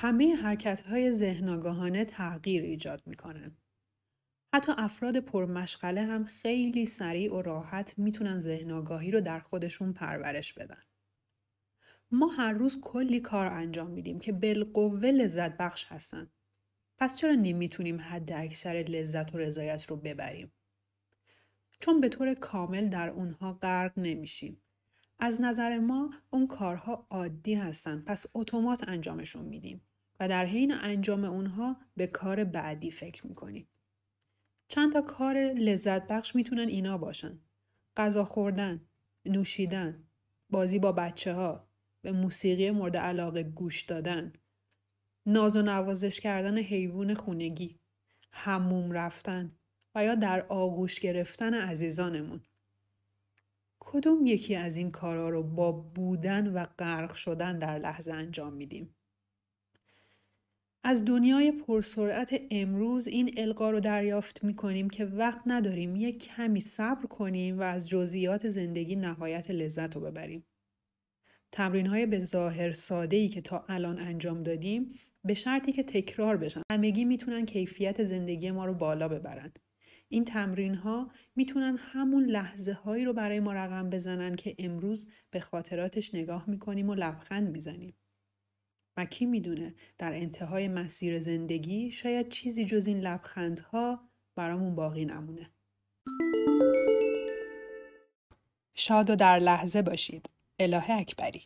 همه حرکت های ذهن تغییر ایجاد می‌کنن. حتی افراد پرمشغله هم خیلی سریع و راحت می‌تونن ذهن رو در خودشون پرورش بدن. ما هر روز کلی کار انجام میدیم که بالقوه لذت بخش هستن. پس چرا نمی‌تونیم حد اکثر لذت و رضایت رو ببریم؟ چون به طور کامل در اونها غرق نمیشیم. از نظر ما اون کارها عادی هستن پس اتومات انجامشون میدیم و در حین انجام اونها به کار بعدی فکر می‌کنیم. چند تا کار لذت بخش می‌تونن اینا باشن. غذا خوردن، نوشیدن، بازی با بچه ها، به موسیقی مورد علاقه گوش دادن، ناز و نوازش کردن حیوان خونگی، هموم رفتن و یا در آغوش گرفتن عزیزانمون. کدوم یکی از این کارها رو با بودن و غرق شدن در لحظه انجام میدیم؟ از دنیای پرسرعت امروز این القا رو دریافت می کنیم که وقت نداریم یک کمی صبر کنیم و از جزئیات زندگی نهایت لذت رو ببریم. تمرین های به ظاهر ساده ای که تا الان انجام دادیم به شرطی که تکرار بشن همگی می‌تونن کیفیت زندگی ما رو بالا ببرند. این تمرین ها می‌تونن همون لحظه هایی رو برای ما رقم بزنن که امروز به خاطراتش نگاه می‌کنیم و لبخند می‌زنیم. و کی می‌دونه در انتهای مسیر زندگی شاید چیزی جز این لبخندها برامون باقی نمونه. شاد و در لحظه باشید. اله اکبری